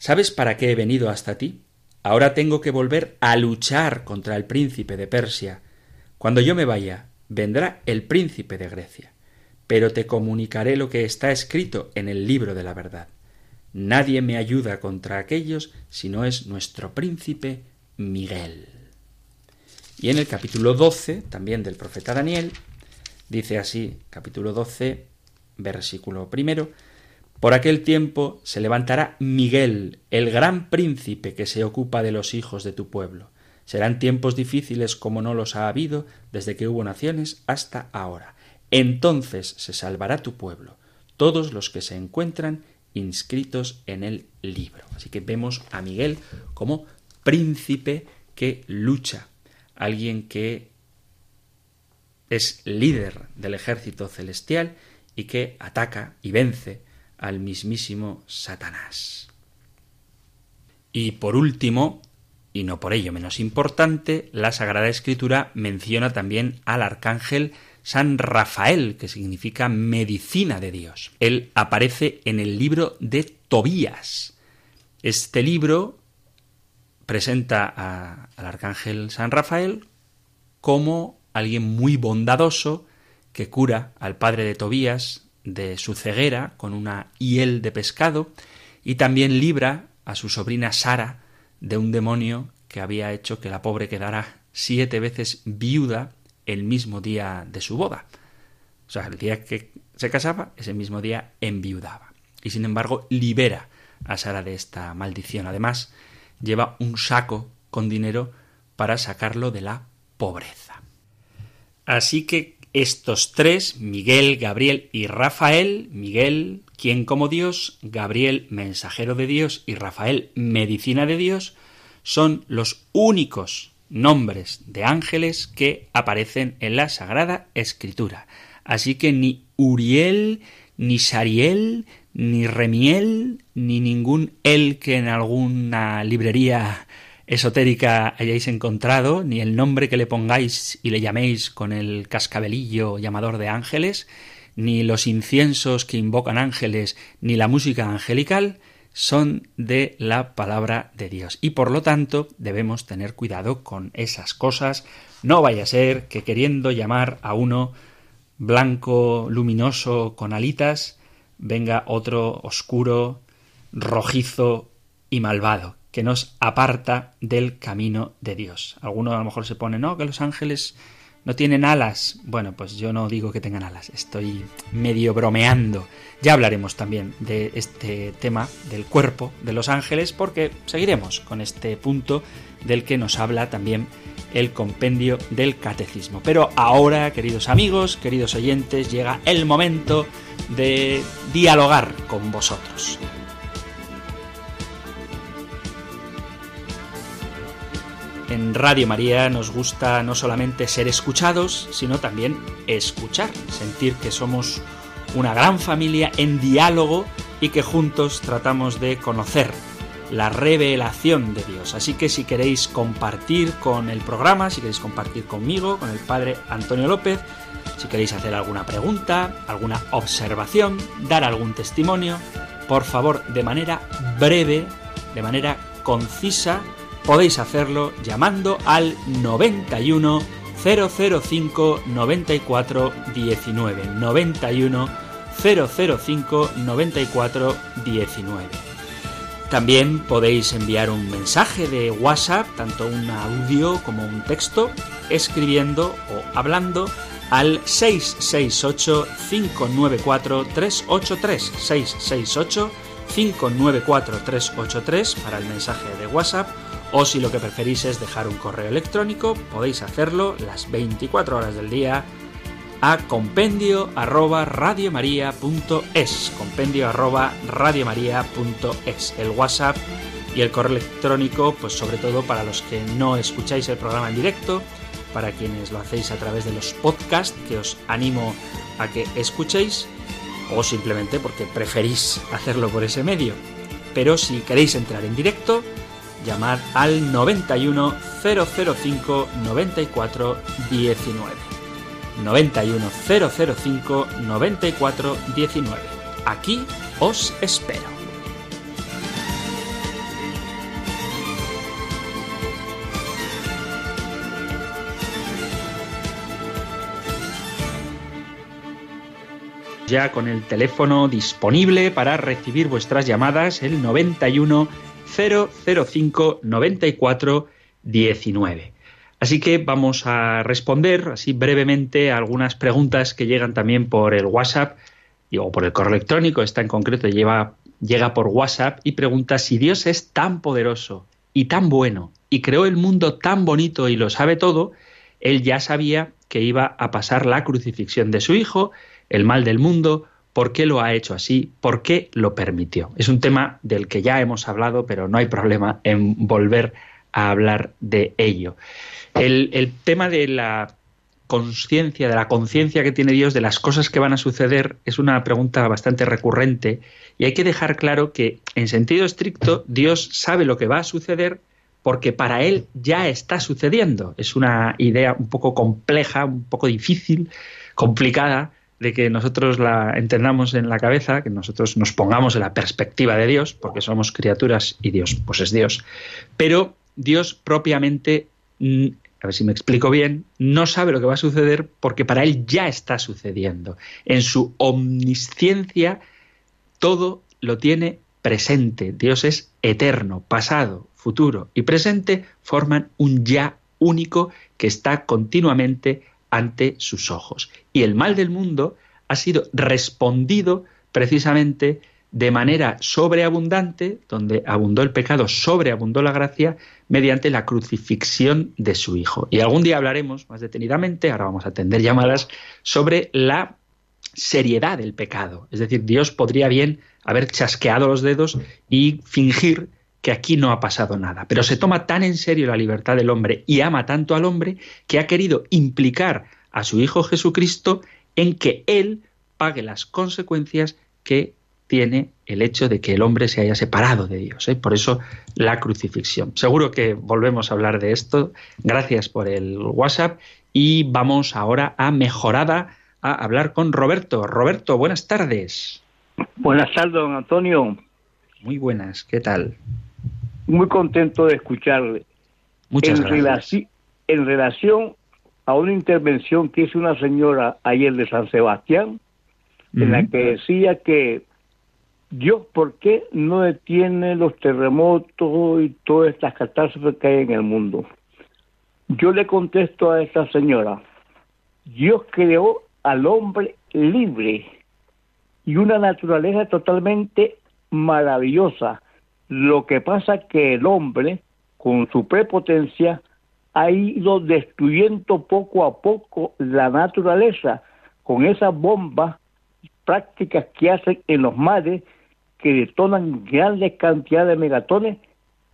¿Sabes para qué he venido hasta ti? Ahora tengo que volver a luchar contra el príncipe de Persia. Cuando yo me vaya, vendrá el príncipe de Grecia. Pero te comunicaré lo que está escrito en el libro de la verdad. Nadie me ayuda contra aquellos si no es nuestro príncipe Miguel. Y en el capítulo 12, también del profeta Daniel, dice así, capítulo 12, versículo primero, por aquel tiempo se levantará Miguel, el gran príncipe que se ocupa de los hijos de tu pueblo. Serán tiempos difíciles como no los ha habido desde que hubo naciones hasta ahora. Entonces se salvará tu pueblo, todos los que se encuentran inscritos en el libro. Así que vemos a Miguel como príncipe que lucha, alguien que es líder del ejército celestial y que ataca y vence al mismísimo Satanás. Y por último, y no por ello menos importante, la Sagrada Escritura menciona también al arcángel San Rafael, que significa medicina de Dios. Él aparece en el libro de Tobías. Este libro presenta al arcángel San Rafael como alguien muy bondadoso que cura al padre de Tobías de su ceguera con una hiel de pescado y también libra a su sobrina Sara de un demonio que había hecho que la pobre quedara siete veces viuda el mismo día de su boda. O sea, el día que se casaba, ese mismo día enviudaba. Y sin embargo, libera a Sara de esta maldición. Además, lleva un saco con dinero para sacarlo de la pobreza. Así que estos tres, Miguel, Gabriel y Rafael, Miguel, quien como Dios, Gabriel, mensajero de Dios y Rafael, medicina de Dios, son los únicos nombres de ángeles que aparecen en la Sagrada Escritura. Así que ni Uriel, ni Sariel, ni Remiel, ni ningún el que en alguna librería esotérica hayáis encontrado, ni el nombre que le pongáis y le llaméis con el cascabelillo llamador de ángeles, ni los inciensos que invocan ángeles, ni la música angelical, son de la palabra de Dios. Y por lo tanto debemos tener cuidado con esas cosas. No vaya a ser que queriendo llamar a uno blanco, luminoso, con alitas, venga otro oscuro, rojizo y malvado, que nos aparta del camino de Dios. Alguno a lo mejor se pone, no, que los ángeles no tienen alas. Bueno, pues yo no digo que tengan alas, estoy medio bromeando. Ya hablaremos también de este tema del cuerpo de los ángeles porque seguiremos con este punto del que nos habla también el compendio del catecismo. Pero ahora, queridos amigos, queridos oyentes, llega el momento de dialogar con vosotros. En Radio María nos gusta no solamente ser escuchados, sino también escuchar, sentir que somos una gran familia en diálogo y que juntos tratamos de conocer la revelación de Dios. Así que si queréis compartir con el programa, si queréis compartir conmigo, con el Padre Antonio López, si queréis hacer alguna pregunta, alguna observación, dar algún testimonio, por favor, de manera breve, de manera concisa, podéis hacerlo llamando al 91 005 94 19 91 005 94 19. También podéis enviar un mensaje de WhatsApp, tanto un audio como un texto, escribiendo o hablando al 668 594 383 668 594 383 para el mensaje de WhatsApp o si lo que preferís es dejar un correo electrónico, podéis hacerlo las 24 horas del día a compendio arroba radiomaria.es compendio arroba radiomaria.es el WhatsApp y el correo electrónico pues sobre todo para los que no escucháis el programa en directo para quienes lo hacéis a través de los podcasts que os animo a que escuchéis o simplemente porque preferís hacerlo por ese medio. Pero si queréis entrar en directo llamad al 91 005 94 19. 91 005 94 19. Aquí os espero. ya con el teléfono disponible para recibir vuestras llamadas, el 91 005 94 19. Así que vamos a responder así brevemente a algunas preguntas que llegan también por el WhatsApp o por el correo electrónico. Esta en concreto lleva, llega por WhatsApp y pregunta si Dios es tan poderoso y tan bueno y creó el mundo tan bonito y lo sabe todo, él ya sabía que iba a pasar la crucifixión de su hijo, el mal del mundo, ¿Por qué lo ha hecho así? ¿Por qué lo permitió? Es un tema del que ya hemos hablado, pero no hay problema en volver a hablar de ello. El, tema de la conciencia, de la conciencia que tiene Dios de las cosas que van a suceder, es una pregunta bastante recurrente y hay que dejar claro que, en sentido estricto, Dios sabe lo que va a suceder porque para Él ya está sucediendo. Es una idea un poco compleja, un poco difícil, complicada, de que nosotros la entendamos en la cabeza, que nosotros nos pongamos en la perspectiva de Dios, porque somos criaturas y Dios, pues es Dios. Pero Dios propiamente, mm, a ver si me explico bien, no sabe lo que va a suceder porque para Él ya está sucediendo. En su omnisciencia todo lo tiene presente. Dios es eterno, pasado, futuro y presente forman un ya único que está continuamente ante sus ojos. Y el mal del mundo ha sido respondido precisamente de manera sobreabundante, donde abundó el pecado, sobreabundó la gracia, mediante la crucifixión de su Hijo. Y algún día hablaremos más detenidamente, ahora vamos a atender llamadas, sobre la seriedad del pecado. Es decir, Dios podría bien haber chasqueado los dedos y fingir que aquí no ha pasado nada. Pero se toma tan en serio la libertad del hombre y ama tanto al hombre que ha querido implicar a su Hijo Jesucristo en que Él pague las consecuencias que tiene el hecho de que el hombre se haya separado de Dios. ¿eh? Por eso la crucifixión. Seguro que volvemos a hablar de esto. Gracias por el WhatsApp y vamos ahora a mejorada a hablar con Roberto. Roberto, buenas tardes. Buenas tardes, don Antonio. Muy buenas, ¿qué tal? Muy contento de escucharle. Muchas en gracias. en relación a una intervención que hizo una señora ayer de San Sebastián, en la que decía que Dios, ¿por qué no detiene los terremotos y todas estas catástrofes que hay en el mundo? Yo le contesto a esta señora, Dios creó al hombre libre y una naturaleza totalmente maravillosa. Lo que pasa que el hombre, con su prepotencia, ha ido destruyendo poco a poco la naturaleza con esas bombas prácticas que hacen en los mares que detonan grandes cantidades de megatones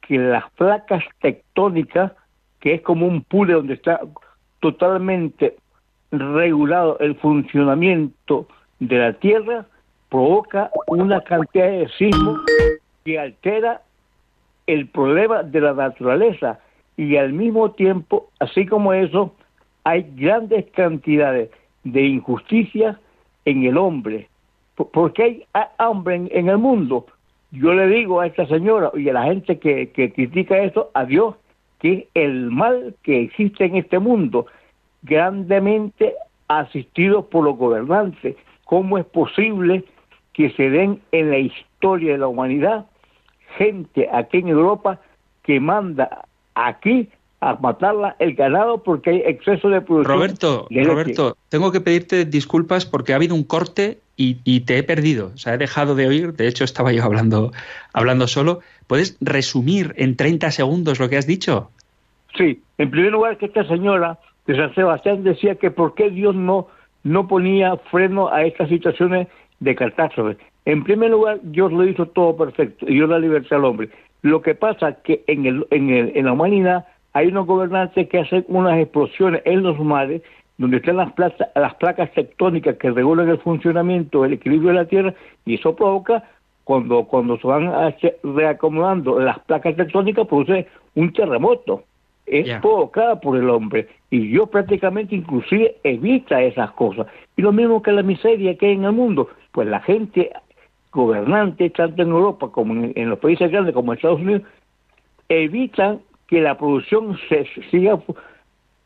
que las placas tectónicas, que es como un pule donde está totalmente regulado el funcionamiento de la Tierra, provoca una cantidad de sismos que altera el problema de la naturaleza y al mismo tiempo, así como eso, hay grandes cantidades de injusticias en el hombre. Por- Porque hay ha- hambre en, el mundo. Yo le digo a esta señora y a la gente que, critica eso, a Dios, que el mal que existe en este mundo, grandemente asistido por los gobernantes. ¿Cómo es posible que se den en la historia de la humanidad gente aquí en Europa que manda aquí a matarla el ganado porque hay exceso de producción? Roberto, de? Roberto, tengo que pedirte disculpas porque ha habido un corte y, y te he perdido. O sea, he dejado de oír. De hecho, estaba yo hablando, hablando solo. ¿Puedes resumir en 30 segundos lo que has dicho? Sí, en primer lugar que esta señora de San Sebastián decía que por qué Dios no, no ponía freno a estas situaciones de catástrofe. En primer lugar, Dios lo hizo todo perfecto y dio la libertad al hombre. Lo que pasa es que en, el, en, el, en la humanidad hay unos gobernantes que hacen unas explosiones en los mares donde están las, plaza- las placas tectónicas que regulan el funcionamiento, el equilibrio de la Tierra, y eso provoca, cuando, cuando se van reacomodando las placas tectónicas, produce un terremoto. Es provocada por el hombre. Y Dios prácticamente inclusive evita esas cosas. Y lo mismo que la miseria que hay en el mundo. Pues la gente gobernante, tanto en Europa como en, en los países grandes como en Estados Unidos, evitan que la producción se siga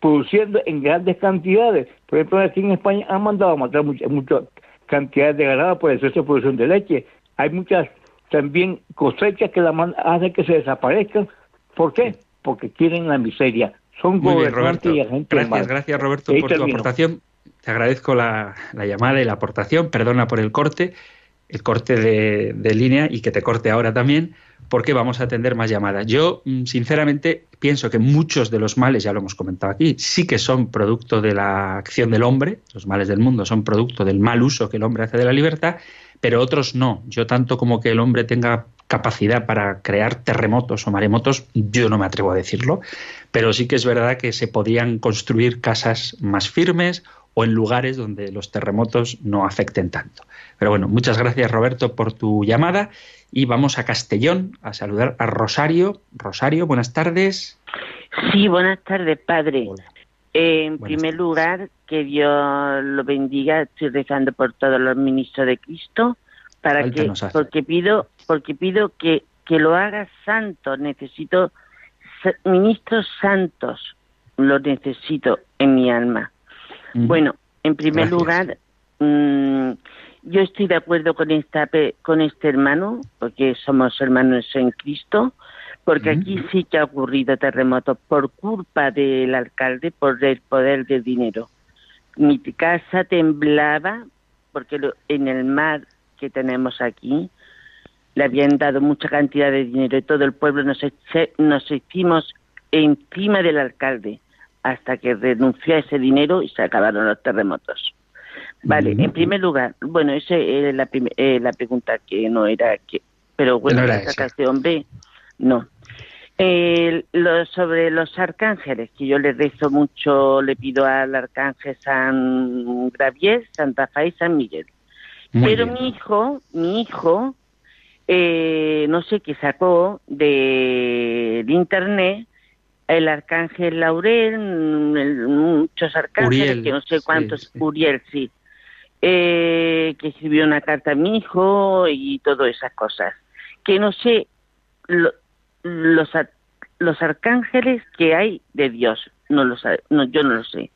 produciendo en grandes cantidades. Por ejemplo, aquí en España han mandado a matar muchas muchas cantidades de ganado por exceso de producción de leche. Hay muchas también cosechas que la hacen que se desaparezcan. ¿Por qué? Porque quieren la miseria. Son Muy bien, gobernantes Roberto. y agentes Gracias, gracias, Roberto, Ahí por tu aportación. Te agradezco la, la llamada y la aportación. Perdona por el corte, el corte de, línea y que te corte ahora también, porque vamos a atender más llamadas. Yo, mm, sinceramente, pienso que muchos de los males, ya lo hemos comentado aquí, sí que son producto de la acción del hombre, los males del mundo son producto del mal uso que el hombre hace de la libertad, pero otros no. Yo tanto como que el hombre tenga capacidad para crear terremotos o maremotos, yo no me atrevo a decirlo, pero sí que es verdad que se podían construir casas más firmes o en lugares donde los terremotos no afecten tanto. Pero bueno, muchas gracias Roberto por tu llamada y vamos a Castellón a saludar a Rosario. Rosario, buenas tardes. Sí, buenas tardes, padre. Hola. En primer lugar, que Dios lo bendiga. Estoy rezando por todos los ministros de Cristo para Falta que, nos hace. porque pido, porque pido que, que lo haga santo. Necesito ministros santos. Lo necesito en mi alma. Mm. Bueno, en primer Gracias. lugar, mm, yo estoy de acuerdo con esta con este hermano, porque somos hermanos en Cristo, porque aquí sí que ha ocurrido terremotos por culpa del alcalde, por el poder del dinero. Mi casa temblaba porque lo- en el mar que tenemos aquí le habían dado mucha cantidad de dinero y todo el pueblo nos, eche- nos hicimos encima del alcalde hasta que renunció a ese dinero y se acabaron los terremotos. Vale, en primer lugar, bueno, esa es la, prim- eh, la pregunta que no era que, pero bueno, No la hombre, no. Eh, lo, sobre los arcángeles, que yo le rezo mucho, le pido al arcángel San Gravier, San Rafael y San Miguel. Muy Pero bien. mi hijo, mi hijo, eh, no sé qué sacó de, de internet el arcángel Laurel, mm, el- muchos arcángeles, Uriel, que no sé cuántos, sí. Uriel, sí, eh, que escribió una carta a mi hijo y todas esas cosas. Que no sé lo- los, los arcángeles que hay de Dios, no lo sabe, no, yo no lo sé.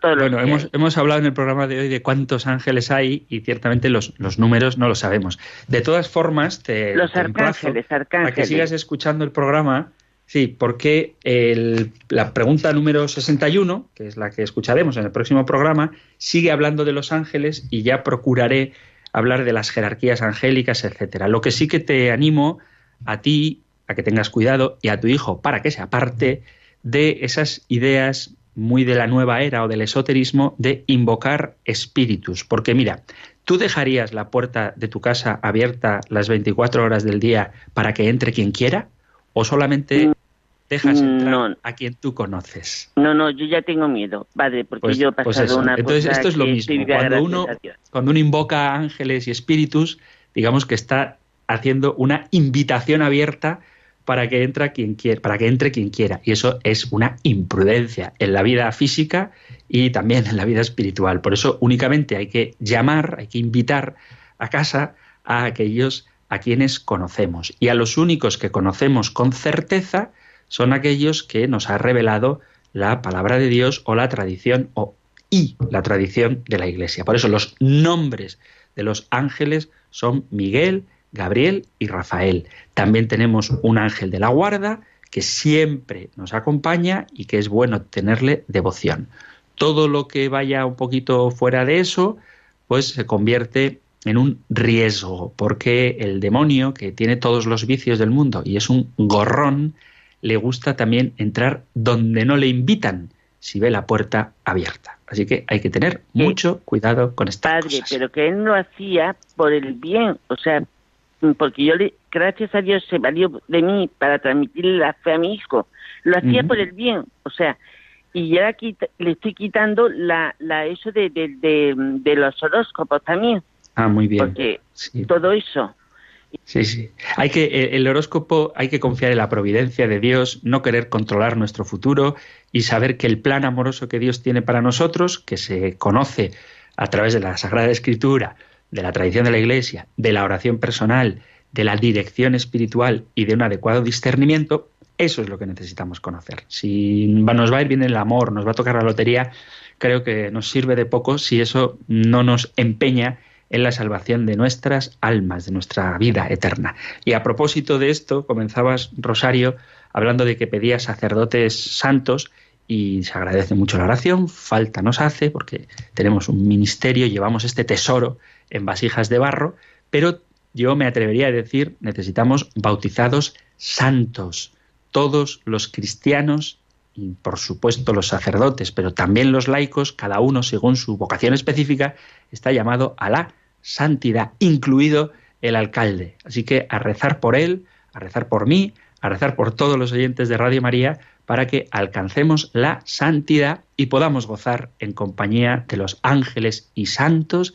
Todos Bueno, hemos, hemos hablado en el programa de hoy de cuántos ángeles hay y ciertamente los, los números no los sabemos. De todas formas, te, Los te emplazo arcángeles, a que arcángeles. sigas escuchando el programa. Sí, porque el- la pregunta número 61, que es la que escucharemos en el próximo programa, sigue hablando de los ángeles y ya procuraré hablar de las jerarquías angélicas, etcétera. Lo que sí que te animo a ti a que tengas cuidado y a tu hijo para que se aparte de esas ideas muy de la nueva era o del esoterismo de invocar espíritus. Porque mira, ¿tú dejarías la puerta de tu casa abierta las 24 horas del día para que entre quien quiera? ¿O solamente dejas entrar No. a quien tú conoces? No, no, yo ya tengo miedo, padre, porque Pues- yo he pues pasado eso. una Entonces, cosa esto es lo mismo. Cuando uno, cuando uno invoca ángeles y espíritus, digamos que está haciendo una invitación abierta para que entre quien quiera, para que entre quien quiera. Y eso es una imprudencia en la vida física y también en la vida espiritual. Por eso únicamente hay que llamar, hay que invitar a casa a aquellos a quienes conocemos. Y a los únicos que conocemos con certeza son aquellos que nos ha revelado la palabra de Dios o la tradición o y la tradición de la Iglesia. Por eso los nombres de los ángeles son Miguel, Gabriel y Rafael. También tenemos un ángel de la guarda que siempre nos acompaña y que es bueno tenerle devoción. Todo lo que vaya un poquito fuera de eso, pues se convierte en un riesgo, porque el demonio, que tiene todos los vicios del mundo y es un gorrón, le gusta también entrar donde no le invitan, si ve la puerta abierta. Así que hay que tener mucho cuidado con estas Padre, cosas. pero que él lo hacía por el bien, o sea, porque yo le, gracias a Dios se valió de mí para transmitirle la fe a mi hijo. Lo hacía por el bien, o sea, y ya quita- le estoy quitando la, la eso de, de, de, de los horóscopos también, Ah, muy bien. porque Sí. todo eso. Sí, sí. Hay que el horóscopo hay que confiar en la providencia de Dios, no querer controlar nuestro futuro y saber que el plan amoroso que Dios tiene para nosotros, que se conoce a través de la Sagrada Escritura, de la tradición de la Iglesia, de la oración personal, de la dirección espiritual y de un adecuado discernimiento, eso es lo que necesitamos conocer. Si nos va a ir bien el amor, nos va a tocar la lotería, creo que nos sirve de poco si eso no nos empeña en la salvación de nuestras almas, de nuestra vida eterna. Y a propósito de esto, comenzabas, Rosario, hablando de que pedías sacerdotes santos y se agradece mucho la oración, falta nos hace porque tenemos un ministerio, llevamos este tesoro en vasijas de barro, pero yo me atrevería a decir, necesitamos bautizados santos. Todos los cristianos y por supuesto los sacerdotes, pero también los laicos, cada uno según su vocación específica, está llamado a la santidad, incluido el alcalde. Así que a rezar por él, a rezar por mí, a rezar por todos los oyentes de Radio María, para que alcancemos la santidad y podamos gozar en compañía de los ángeles y santos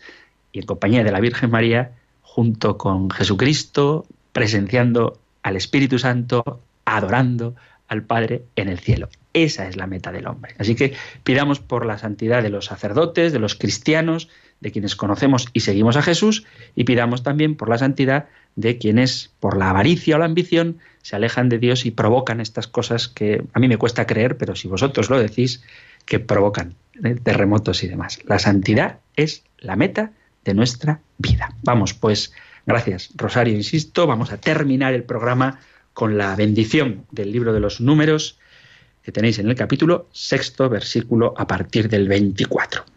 y en compañía de la Virgen María, junto con Jesucristo, presenciando al Espíritu Santo, adorando al Padre en el cielo. Esa es la meta del hombre. Así que pidamos por la santidad de los sacerdotes, de los cristianos, de quienes conocemos y seguimos a Jesús, y pidamos también por la santidad de quienes, por la avaricia o la ambición, se alejan de Dios y provocan estas cosas que a mí me cuesta creer, pero si vosotros lo decís, que provocan ¿eh? terremotos y demás. La santidad es la meta de nuestra vida. Vamos, pues, gracias, Rosario, insisto, vamos a terminar el programa con la bendición del libro de los números que tenéis en el capítulo sexto, versículo a partir del 24.